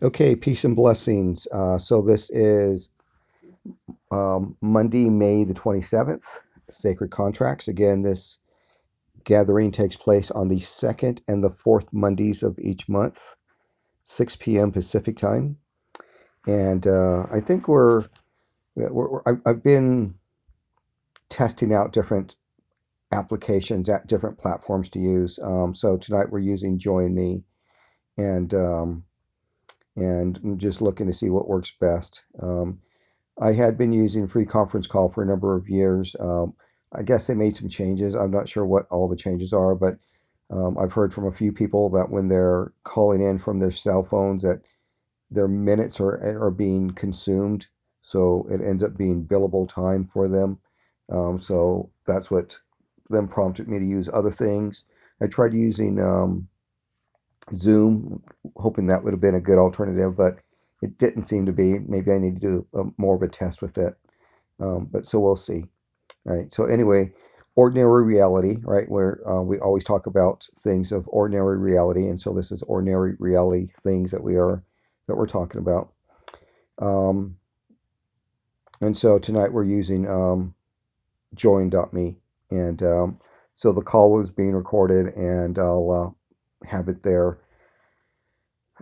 Okay, peace and blessings. Uh, so this is um, Monday, May the 27th, Sacred Contracts. Again, this gathering takes place on the second and the fourth Mondays of each month, 6 p.m. Pacific time. And uh, I think we're, we're, we're I've I've been testing out different applications at different platforms to use. Um, so tonight we're using Join Me and um, and just looking to see what works best. Um, I had been using free conference call for a number of years. Um, I guess they made some changes. I'm not sure what all the changes are, but um, I've heard from a few people that when they're calling in from their cell phones, that their minutes are are being consumed, so it ends up being billable time for them. Um, so that's what then prompted me to use other things. I tried using um, Zoom, hoping that would have been a good alternative, but it didn't seem to be. Maybe I need to do a, more of a test with it. Um, but so we'll see. Right. So anyway, ordinary reality, right? Where uh, we always talk about things of ordinary reality, and so this is ordinary reality things that we are that we're talking about. Um, and so tonight we're using um, join.me, and um, so the call was being recorded, and I'll uh, have it there.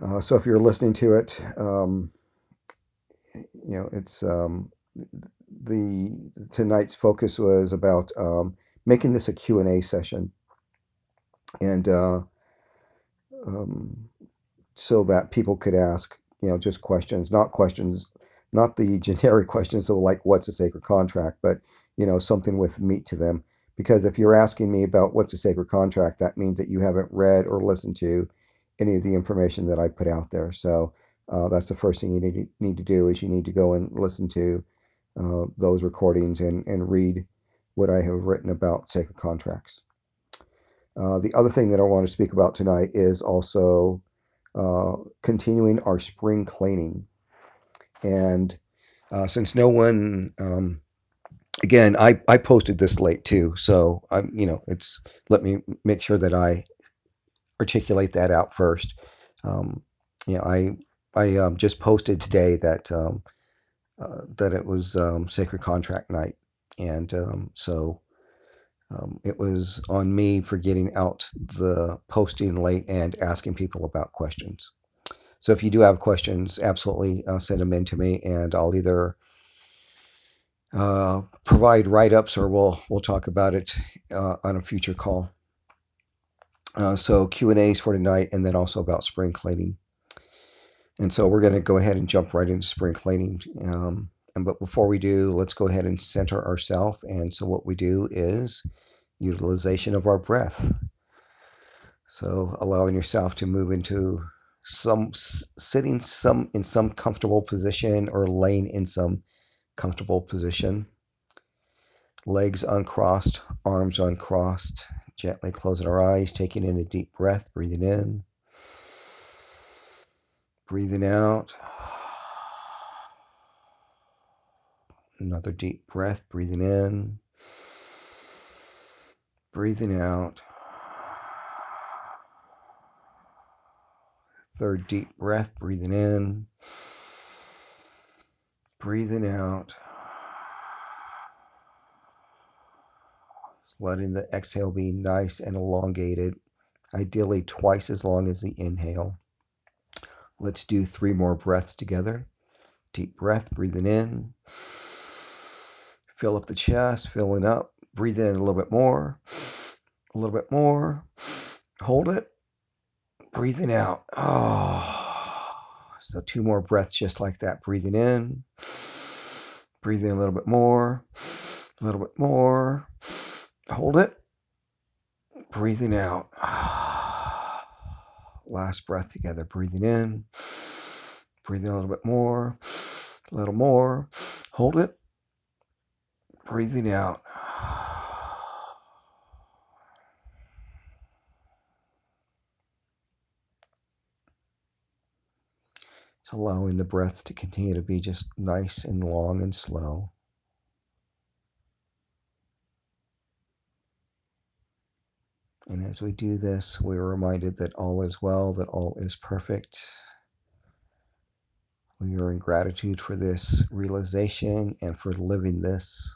Uh, so if you're listening to it, um, you know it's um, the tonight's focus was about um, making this a q&a session. And uh, um, so that people could ask you know just questions not questions not the generic questions of like what's a sacred contract but you know something with meat to them. Because if you're asking me about what's a sacred contract that means that you haven't read or listened to any of the information that i put out there so uh, that's the first thing you need to, need to do is you need to go and listen to uh, those recordings and, and read what I have written about sacred contracts. Uh, the other thing that I want to speak about tonight is also uh, continuing our spring cleaning. And uh, since no one, um, again, I, I posted this late too, so I'm, you know, it's let me make sure that I articulate that out first. Um, you know, I I um, just posted today that um, uh, that it was um, sacred contract night, and um, so um, it was on me for getting out the posting late and asking people about questions. So if you do have questions, absolutely uh, send them in to me, and I'll either uh, provide write-ups or we'll we'll talk about it uh, on a future call. Uh, so Q and A's for tonight, and then also about spring cleaning. And so we're going to go ahead and jump right into spring cleaning. Um, and but before we do, let's go ahead and center ourselves. And so what we do is utilization of our breath. So allowing yourself to move into some sitting some in some comfortable position or laying in some comfortable position. Legs uncrossed, arms uncrossed. Gently closing our eyes, taking in a deep breath, breathing in, breathing out. Another deep breath, breathing in, breathing out. Third deep breath, breathing in, breathing out. Letting the exhale be nice and elongated, ideally twice as long as the inhale. Let's do three more breaths together. Deep breath, breathing in. Fill up the chest, filling up. Breathe in a little bit more, a little bit more. Hold it. Breathing out. Oh. So two more breaths just like that. Breathing in. Breathing a little bit more, a little bit more. Hold it. Breathing out. Last breath together. Breathing in. Breathing a little bit more. A little more. Hold it. Breathing out. Allowing the breaths to continue to be just nice and long and slow. And as we do this, we're reminded that all is well, that all is perfect, We are in gratitude for this realization and for living this.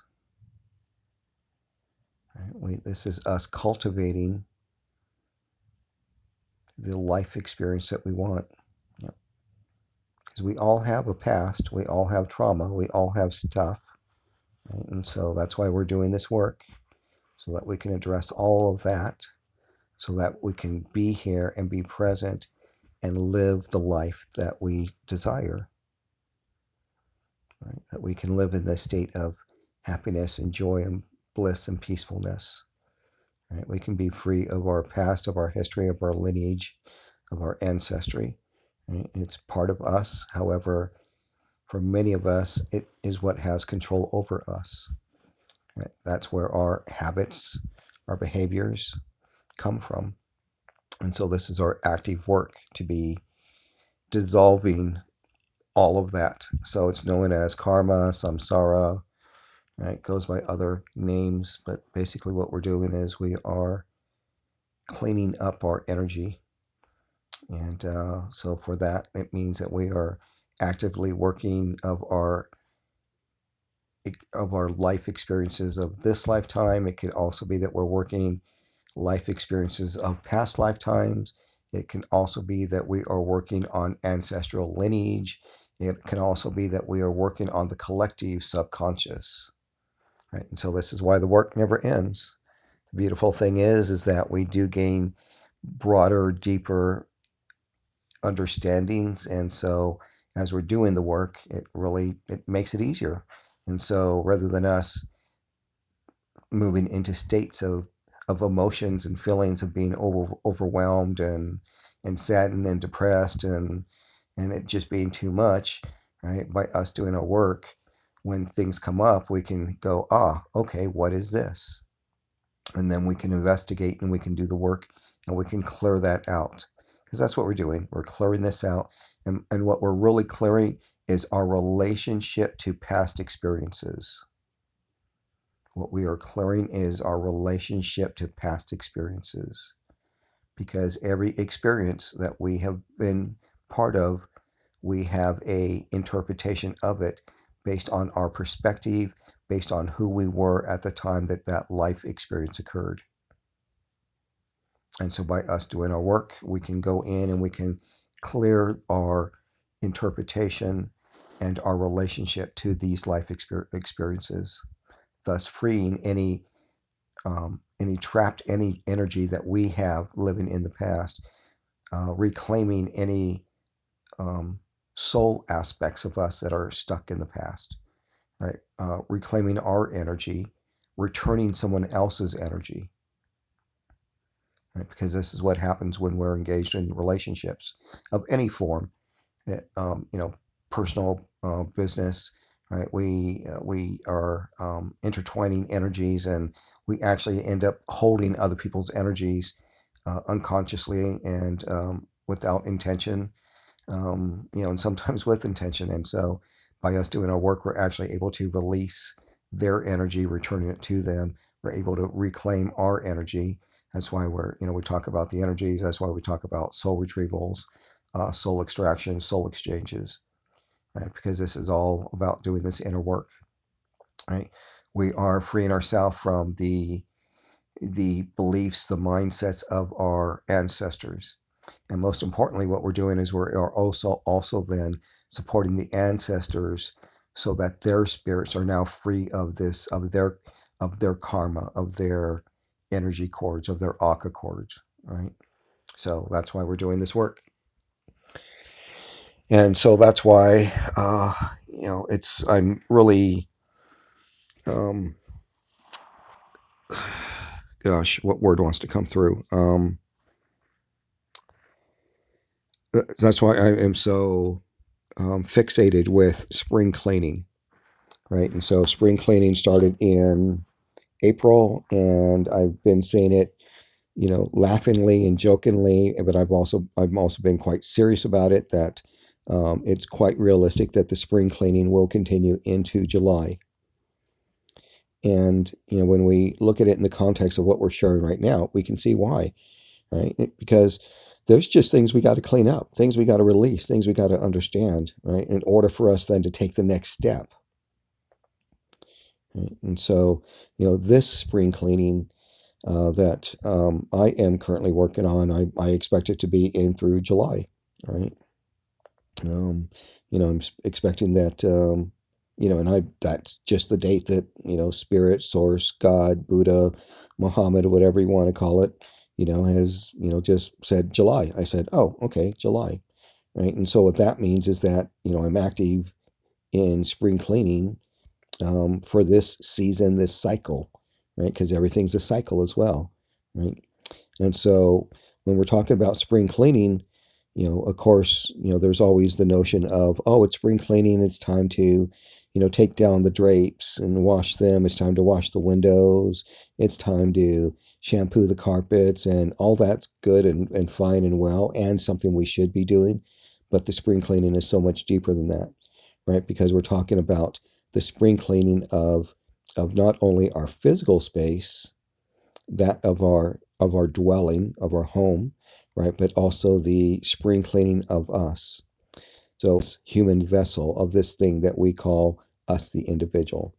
We, this is us cultivating the life experience that we want. Because we all have a past, we all have trauma, we all have stuff. Right? And so that's why we're doing this work, so that we can address all of that, so that we can be here and be present and live the life that we desire. Right? That we can live in a state of happiness and joy and bliss and peacefulness. Right? We can be free of our past, of our history, of our lineage, of our ancestry. Right? It's part of us. However, for many of us, it is what has control over us. That's where our habits, our behaviors come from. And so this is our active work to be dissolving all of that. So it's known as karma, samsara. It goes by other names, but basically what we're doing is we are cleaning up our energy. And uh, so for that, it means that we are actively working of our of our life experiences of this lifetime. It could also be that we're working life experiences of past lifetimes. It can also be that we are working on ancestral lineage. It can also be that we are working on the collective subconscious. Right? And so this is why the work never ends. The beautiful thing is, is that we do gain broader, deeper understandings. And so as we're doing the work, it really it makes it easier. And so rather than us moving into states of of emotions and feelings of being over, overwhelmed and and saddened and depressed and and it just being too much, right? By us doing our work, when things come up, we can go, ah, okay, what is this? And then we can investigate and we can do the work and we can clear that out. Because that's what we're doing. We're clearing this out. And, and what we're really clearing is our relationship to past experiences. What we are clearing is our relationship to past experiences. Because every experience that we have been part of, we have a interpretation of it based on our perspective, based on who we were at the time that that life experience occurred. And so by us doing our work, we can go in and we can clear our interpretation and our relationship to these life exper- experiences thus freeing any um, any trapped any energy that we have living in the past, uh, reclaiming any um, soul aspects of us that are stuck in the past, right? Uh, reclaiming our energy, returning someone else's energy, right? Because this is what happens when we're engaged in relationships of any form, it, um, you know, personal, uh, business, right? We uh, we are um, intertwining energies, and we actually end up holding other people's energies uh, unconsciously and um, without intention, um, you know, and sometimes with intention. And so, by us doing our work, we're actually able to release their energy, returning it to them. We're able to reclaim our energy. That's why we're, you know, we talk about the energies. That's why we talk about soul retrievals, uh, soul extractions, soul exchanges right? Because this is all about doing this inner work, right? We are freeing ourselves from the the beliefs, the mindsets of our ancestors. And most importantly, what we're doing is we're also also then supporting the ancestors so that their spirits are now free of this, of their of their karma, of their energy cords, of their Aka cords, right? So that's why we're doing this work. And so that's why uh, you know it's I'm really um, gosh, what word wants to come through? Um, that's why I am so um, fixated with spring cleaning, right? And so spring cleaning started in April, and I've been saying it, you know, laughingly and jokingly, but I've also I've also been quite serious about it. That um, it's quite realistic that the spring cleaning will continue into July. And you know, when we look at it in the context of what we're showing right now, we can see why, right? Because there's just things we got to clean up, things we got to release, things we got to understand, right? In order for us then to take the next step. Right? And so, you know, this spring cleaning uh, that um, I am currently working on, I, I expect it to be in through July, right? Um, you know, I'm expecting that, um, you know, and I that's just the date that, you know, Spirit, Source, God, Buddha, Muhammad, whatever you want to call it, you know, has, you know, just said July. I said, oh, okay, July. Right. And so what that means is that, you know, I'm active in spring cleaning um, for this season, this cycle, right? Because everything's a cycle as well, right? And so when we're talking about spring cleaning, you know, of course, you know, there's always the notion of, oh, it's spring cleaning, it's time to, you know, take down the drapes and wash them. It's time to wash the windows. It's time to shampoo the carpets and all that's good and, and fine and well and something we should be doing. But the spring cleaning is so much deeper than that, right? Because we're talking about the spring cleaning of of not only our physical space, that of our of our dwelling, of our home, right, but also the spring cleaning of us. So human vessel of this thing that we call us the individual.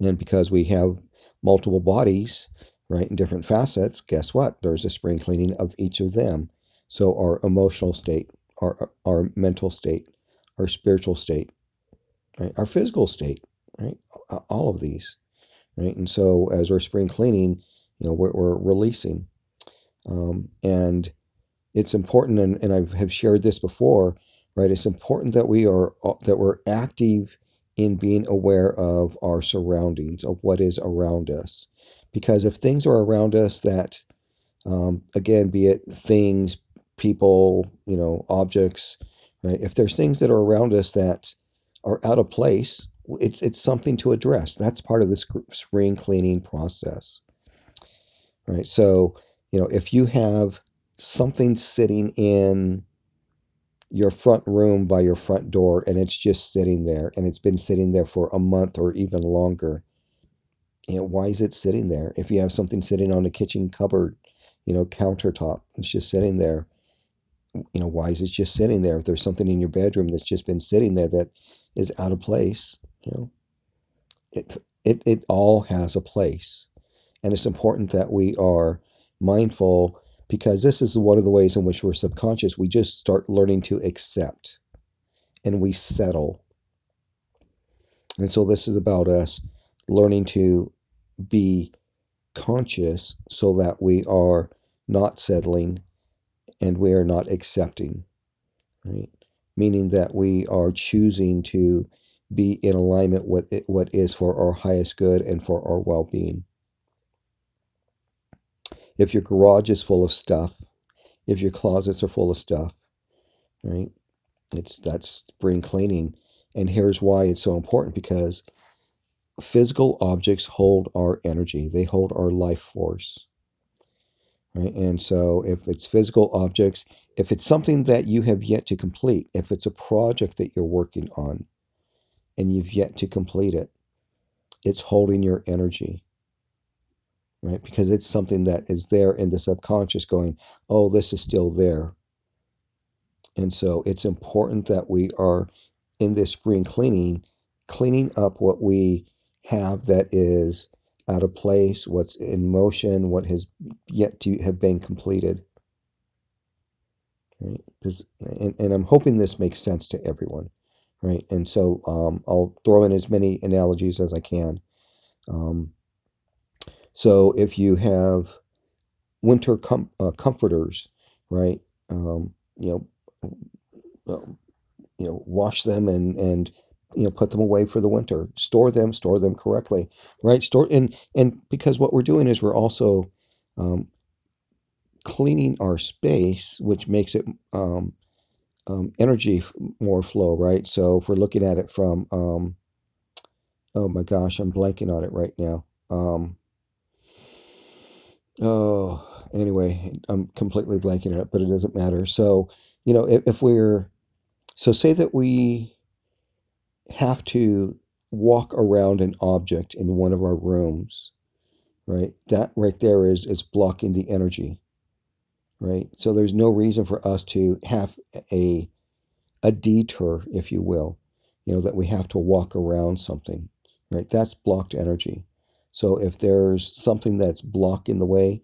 And because we have multiple bodies, right, in different facets, guess what? There's a spring cleaning of each of them. So our emotional state, our our mental state, our spiritual state, right, our physical state, right, all of these, right. And so as we're spring cleaning, you know, we're, we're releasing, um, and it's important, and, and I have shared this before, right? It's important that we are that we're active in being aware of our surroundings, of what is around us, because if things are around us that, um, again, be it things, people, you know, objects, right? If there's things that are around us that are out of place, it's it's something to address. That's part of the spring cleaning process, right? So, you know, if you have something sitting in your front room by your front door and it's just sitting there and it's been sitting there for a month or even longer you know why is it sitting there? If you have something sitting on a kitchen cupboard you know countertop it's just sitting there you know why is it just sitting there? If there's something in your bedroom that's just been sitting there that is out of place you know it it, it all has a place. And it's important that we are mindful because this is one of the ways in which we're subconscious. We just start learning to accept and we settle. And so this is about us learning to be conscious so that we are not settling and we are not accepting, right? Meaning that we are choosing to be in alignment with it, what is for our highest good and for our well being. If your garage is full of stuff, if your closets are full of stuff, right? It's that's spring cleaning. And here's why it's so important because physical objects hold our energy. They hold our life force. Right? And so if it's physical objects, if it's something that you have yet to complete, if it's a project that you're working on and you've yet to complete it, it's holding your energy. Right? Because it's something that is there in the subconscious going, oh, this is still there. And so it's important that we are in this spring cleaning, cleaning up what we have that is out of place, what's in motion, what has yet to have been completed. Right? And, and I'm hoping this makes sense to everyone. Right. And so um, I'll throw in as many analogies as I can. Um, so if you have winter com- uh, comforters, right? Um, you know, um, you know, wash them and and you know put them away for the winter. Store them, store them correctly, right? Store and and because what we're doing is we're also um, cleaning our space, which makes it um, um, energy f- more flow, right? So if we're looking at it from, um, oh my gosh, I'm blanking on it right now. Um, oh, anyway, I'm completely blanking it, but it doesn't matter. So you know, if, if we're so say that we have to walk around an object in one of our rooms, right? That right there is is blocking the energy, right? So there's no reason for us to have a a detour, if you will, you know, that we have to walk around something, right? That's blocked energy. So if there's something that's blocking the way,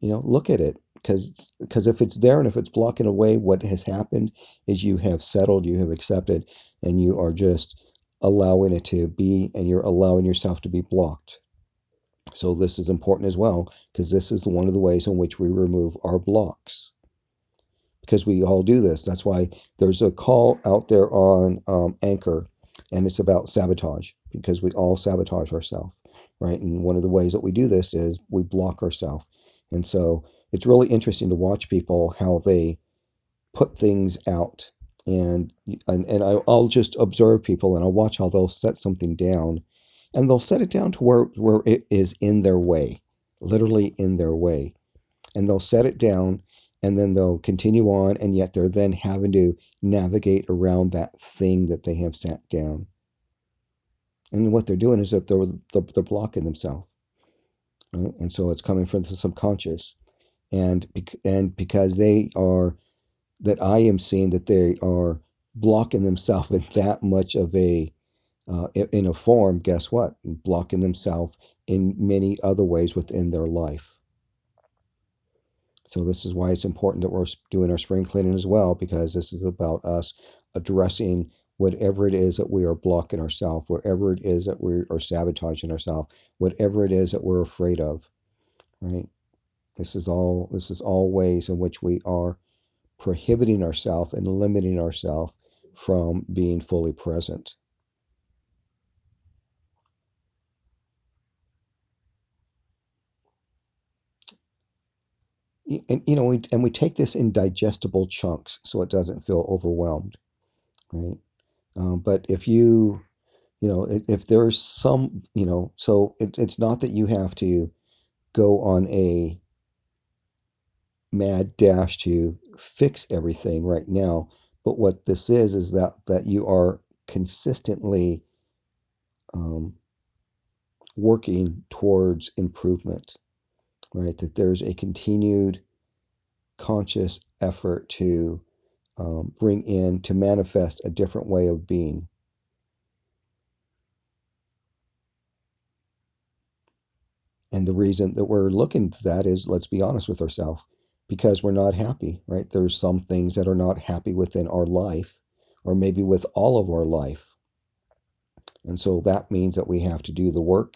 you know, look at it because because if it's there and if it's blocking away, what has happened is you have settled, you have accepted, and you are just allowing it to be, and you're allowing yourself to be blocked. So this is important as well because this is one of the ways in which we remove our blocks because we all do this. That's why there's a call out there on um, Anchor, and it's about sabotage because we all sabotage ourselves, right? And one of the ways that we do this is we block ourselves. And so it's really interesting to watch people how they put things out. And and, and I, I'll just observe people and I'll watch how they'll set something down and they'll set it down to where, where it is in their way, literally in their way and they'll set it down and then they'll continue on and yet they're then having to navigate around that thing that they have sat down and what they're doing is that they're, they're, they're blocking themselves right? and so it's coming from the subconscious. And and because they are that i am seeing that they are blocking themselves in that much of a uh, in a form guess what? Blocking themselves in many other ways within their life. So this is why it's important that we're doing our spring cleaning as well, because this is about us addressing whatever it is that we are blocking ourselves, wherever it is that we are sabotaging ourselves, whatever it is that we're afraid of, right? This is all this is all ways in which we are prohibiting ourselves and limiting ourselves from being fully present. And you know, we, and we take this in digestible chunks so it doesn't feel overwhelmed, right? Um, but if you you know if there's some you know so it, it's not that you have to go on a mad dash to fix everything right now but what this is is that that you are consistently um, working towards improvement right? That there's a continued conscious effort to um, bring in to manifest a different way of being And the reason that we're looking for that is, let's be honest with ourselves, because we're not happy, right? There's some things that are not happy within our life, or maybe with all of our life. And so that means that we have to do the work.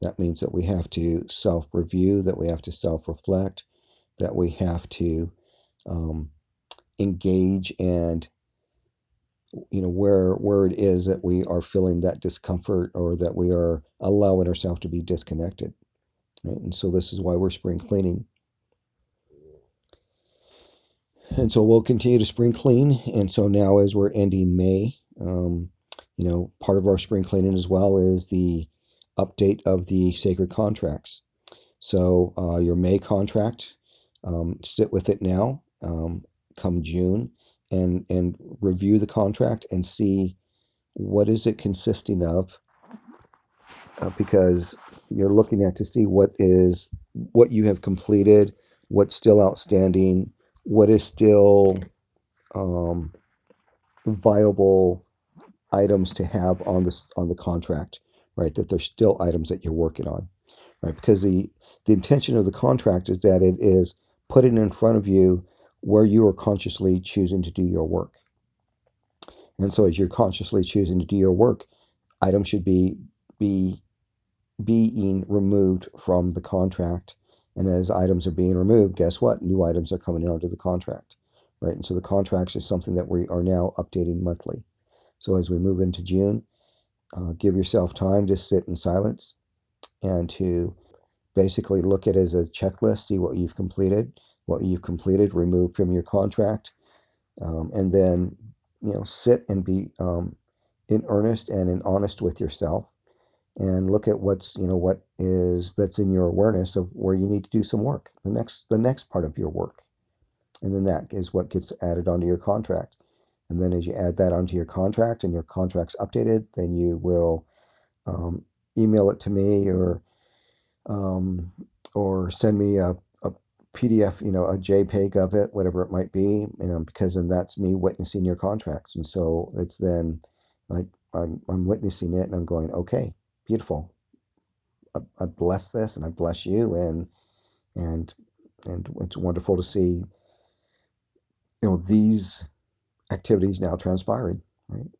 That means that we have to self review, that we have to self reflect, that we have to um, engage and you know where where it is that we are feeling that discomfort or that we are allowing ourselves to be disconnected right? and so this is why we're spring cleaning and so we'll continue to spring clean. And so now, as we're ending May, um, you know, part of our spring cleaning as well is the update of the sacred contracts. So uh, your May contract, um, sit with it now, um, come June, and and review the contract and see what is it consisting of, uh, because you're looking at to see what is what you have completed, what's still outstanding, what is still um, viable items to have on this on the contract, right? That there's still items that you're working on, right? Because the the intention of the contract is that it is putting in front of you where you are consciously choosing to do your work. And so as you're consciously choosing to do your work, items should be be being removed from the contract. And as items are being removed, guess what? New items are coming onto the contract, right? And so the contracts is something that we are now updating monthly. So as we move into June, uh, give yourself time to sit in silence and to basically look at it as a checklist, see what you've completed, what you've completed, remove from your contract, um, and then you know sit and be um, in earnest and in honest with yourself and look at what's you know what is that's in your awareness of where you need to do some work the next the next part of your work. And then that is what gets added onto your contract. And then as you add that onto your contract and your contract's updated then you will um, email it to me or um, or send me a PDF, you know, a JPEG of it, whatever it might be, you know, because then that's me witnessing your contracts. And so it's then like I'm, I'm witnessing it and I'm going, okay, beautiful. I, I bless this and I bless you. And, and, and it's wonderful to see, you know, these activities now transpiring, right?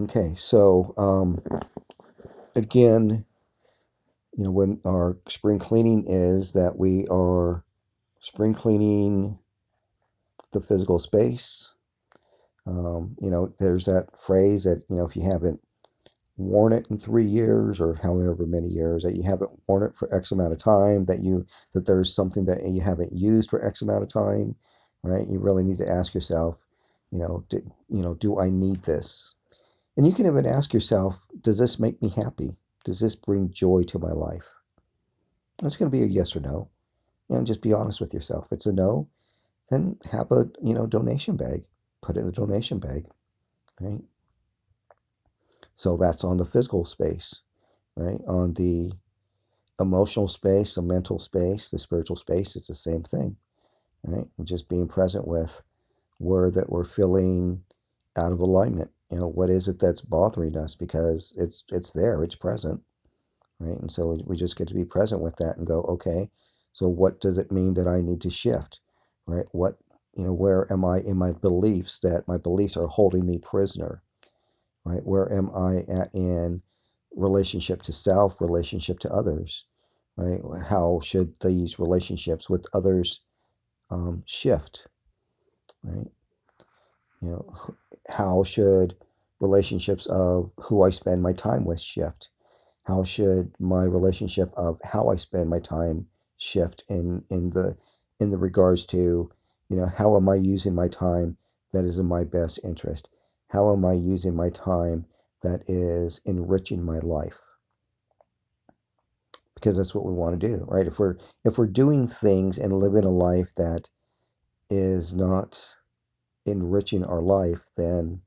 Okay. So, um, again, you know, when our spring cleaning is that we are spring cleaning the physical space. Um, you know, there's that phrase that, you know, if you haven't worn it in three years or however many years that you haven't worn it for X amount of time, that you that there's something that you haven't used for X amount of time, right? You really need to ask yourself, you know, do, you know, do I need this? And you can even ask yourself, does this make me happy? Does this bring joy to my life? It's going to be a yes or no. And just be honest with yourself. If it's a no, then have a you know donation bag. Put it in the donation bag, right? So that's on the physical space, right? On the emotional space, the mental space, the spiritual space, it's the same thing, right? Just being present with where that we're feeling out of alignment. You know, what is it that's bothering us? Because it's it's there, it's present, right? And so we just get to be present with that and go, okay, so what does it mean that I need to shift, right? What you know, where am I in my beliefs that my beliefs are holding me prisoner, right? Where am I at in relationship to self, relationship to others, right? How should these relationships with others um, shift, right? You know, how should relationships of who I spend my time with shift? How should my relationship of how I spend my time shift in in the in the regards to, you know, how am I using my time that is in my best interest? How am I using my time that is enriching my life? Because that's what we want to do, right? If we're if we're doing things and living a life that is not enriching our life, then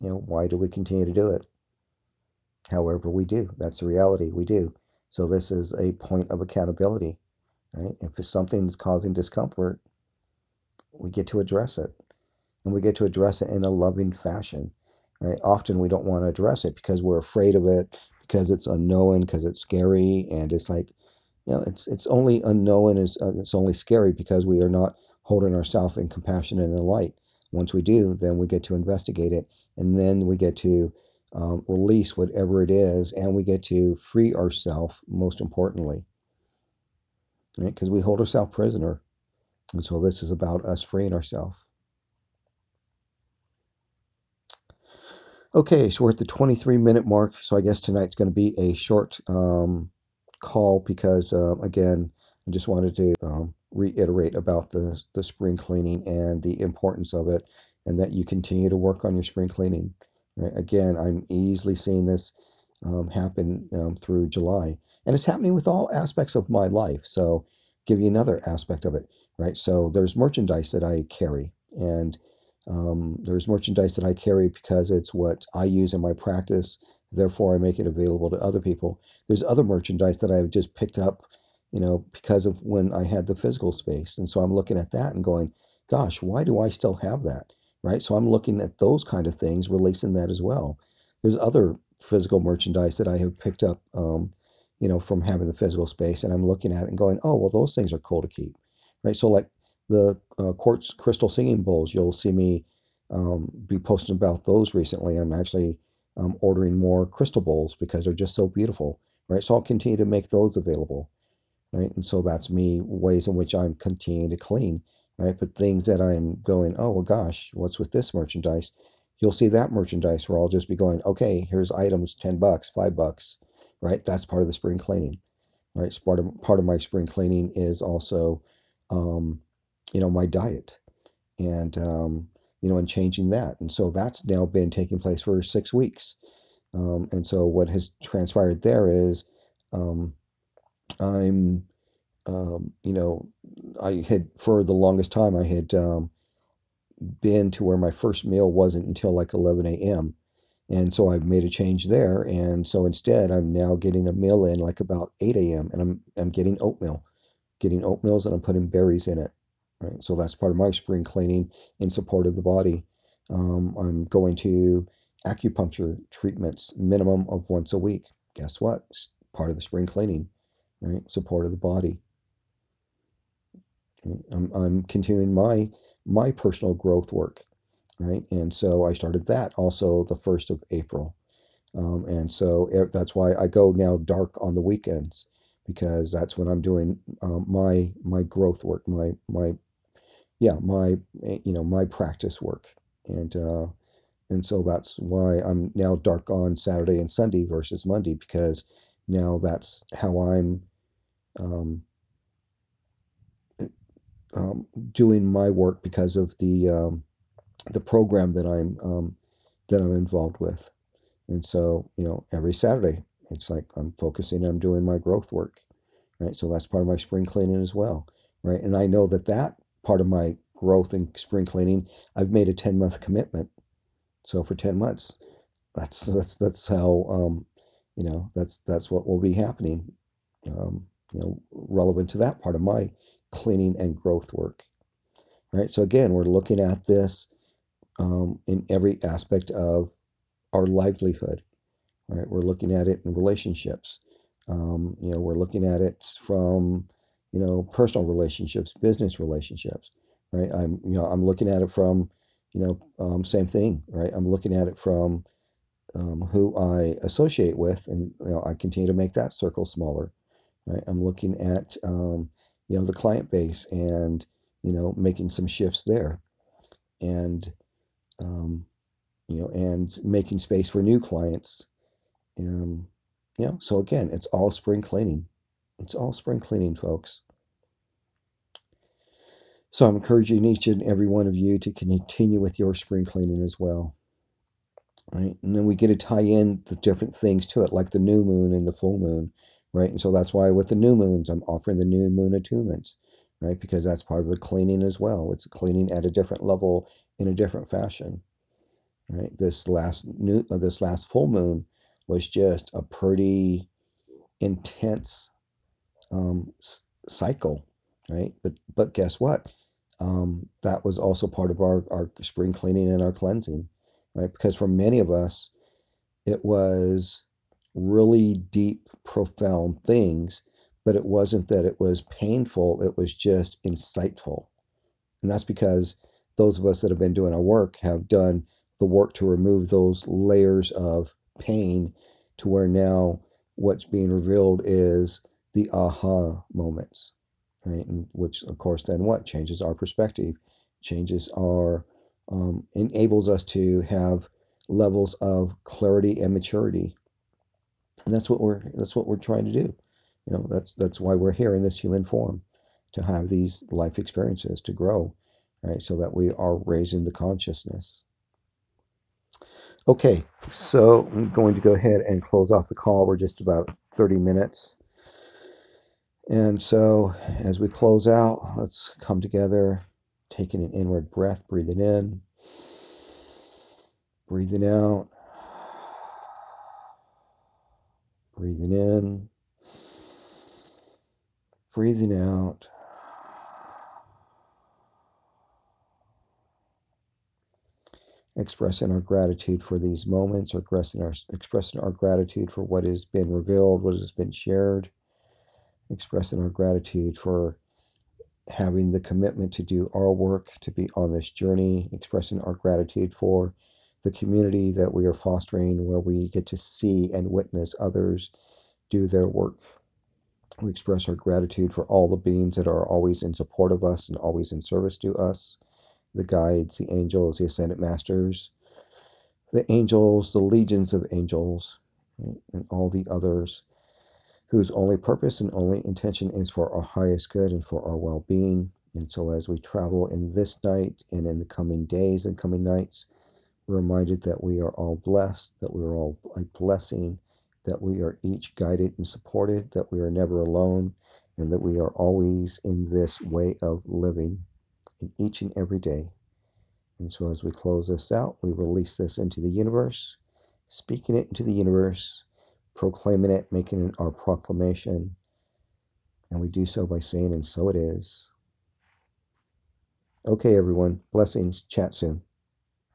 you know, why do we continue to do it? However, we do. That's the reality. We do. So this is a point of accountability, right? If something's causing discomfort, we get to address it, and we get to address it in a loving fashion, right? Often we don't want to address it because we're afraid of it, because it's unknown, because it's scary, and it's like, you know, it's it's only unknown, it's uh, it's only scary because we are not holding ourselves in compassion and in light. Once we do, then we get to investigate it, and then we get to um, release whatever it is, and we get to free ourselves. Most importantly, right? Because we hold ourselves prisoner, and so this is about us freeing ourselves. Okay, so we're at the 23 minute mark. So I guess tonight's going to be a short um, call because, uh, again, I just wanted to um, reiterate about the, the spring cleaning and the importance of it and that you continue to work on your spring cleaning. Again, I'm easily seeing this um, happen um, through July. And it's happening with all aspects of my life. So, give you another aspect of it, right? So, there's merchandise that I carry. And um, there's merchandise that I carry because it's what I use in my practice. Therefore, I make it available to other people. There's other merchandise that I've just picked up, you know, because of when I had the physical space. And so I'm looking at that and going, gosh, why do I still have that? Right. So I'm looking at those kind of things, releasing that as well. There's other physical merchandise that I have picked up, um, you know, from having the physical space. And I'm looking at it and going, oh, well, those things are cool to keep. Right. So, like, the uh, quartz crystal singing bowls. You'll see me um, be posting about those recently. I'm actually um, ordering more crystal bowls because they're just so beautiful, right? So I'll continue to make those available, right? And so that's me ways in which I'm continuing to clean, right? But things that I'm going, oh well, gosh, what's with this merchandise? You'll see that merchandise where I'll just be going, okay, here's items, ten bucks, five bucks, right? That's part of the spring cleaning, right? Part of part of my spring cleaning is also, um, you know, my diet and um, you know, and changing that. And so that's now been taking place for six weeks. Um, and so what has transpired there is um, I'm, um, you know, I had for the longest time I had um, been to where my first meal wasn't until like 11 a.m. And so I've made a change there. And so instead, I'm now getting a meal in like about 8 a.m. and I'm, I'm getting oatmeal getting oatmeals and I'm putting berries in it. Right, so that's part of my spring cleaning in support of the body. Um, I'm going to acupuncture treatments minimum of once a week. Guess what? Part of the spring cleaning, right? Support of the body. I'm, I'm continuing my my personal growth work, right? And so I started that also the first of April, um, and so that's why I go now dark on the weekends because that's when I'm doing um, my my growth work, my my yeah my you know my practice work, and uh, and so that's why I'm now dark on Saturday and Sunday versus Monday because now that's how I'm um, um, doing my work because of the um, the program that I'm um, that I'm involved with. And so, you know, every Saturday, it's like I'm focusing on doing my growth work, right? So that's part of my spring cleaning as well, right? And I know that that part of my growth and spring cleaning, I've made a 10 month commitment. So for 10 months, that's that's that's how um, you know that's that's what will be happening. Um, you know, relevant to that part of my cleaning and growth work, right? So again, we're looking at this um, in every aspect of our livelihood. Right? We're looking at it in relationships. Um, you know, we're looking at it from you know personal relationships, business relationships. Right? I'm you know I'm looking at it from you know um, same thing. Right? I'm looking at it from um, who I associate with, and you know I continue to make that circle smaller. Right? I'm looking at um, you know the client base and you know making some shifts there, and um, you know, and making space for new clients. Um, you know, so again, it's all spring cleaning. It's all spring cleaning, folks. So I'm encouraging each and every one of you to continue with your spring cleaning as well. Right. And then we get to tie in the different things to it, like the new moon and the full moon. Right. And so that's why with the new moons, I'm offering the new moon attunements, right? Because that's part of the cleaning as well. It's cleaning at a different level in a different fashion. Right. This last new uh, this last full moon was just a pretty intense um, cycle, right? But but guess what? Um, that was also part of our, our spring cleaning and our cleansing, right? Because for many of us, it was really deep, profound things, but it wasn't that it was painful, it was just insightful. And that's because those of us that have been doing our work have done the work to remove those layers of pain to where now what's being revealed is the aha moments, right? And which, of course, then what changes our perspective, changes our, um, enables us to have levels of clarity and maturity. And that's what we're that's what we're trying to do. You know, that's that's why we're here in this human form, to have these life experiences, to grow, right? So that we are raising the consciousness. Okay, so I'm going to go ahead and close off the call. We're just about 30 minutes. And so as we close out, let's come together, taking an inward breath, breathing in, breathing out, breathing in, breathing out. Expressing our gratitude for these moments, or expressing our, expressing our gratitude for what has been revealed, what has been shared, expressing our gratitude for having the commitment to do our work, to be on this journey, expressing our gratitude for the community that we are fostering, where we get to see and witness others do their work. We express our gratitude for all the beings that are always in support of us and always in service to us the guides, the angels, the ascended masters, the angels, the legions of angels, and all the others whose only purpose and only intention is for our highest good and for our well being. And so, as we travel in this night and in the coming days and coming nights, we're reminded that we are all blessed, that we are all a blessing, that we are each guided and supported, that we are never alone, and that we are always in this way of living in each and every day. And so, as we close this out, we release this into the universe, speaking it into the universe, proclaiming it, making our proclamation And we do so by saying, and so it is. Okay, everyone. Blessings. Chat soon.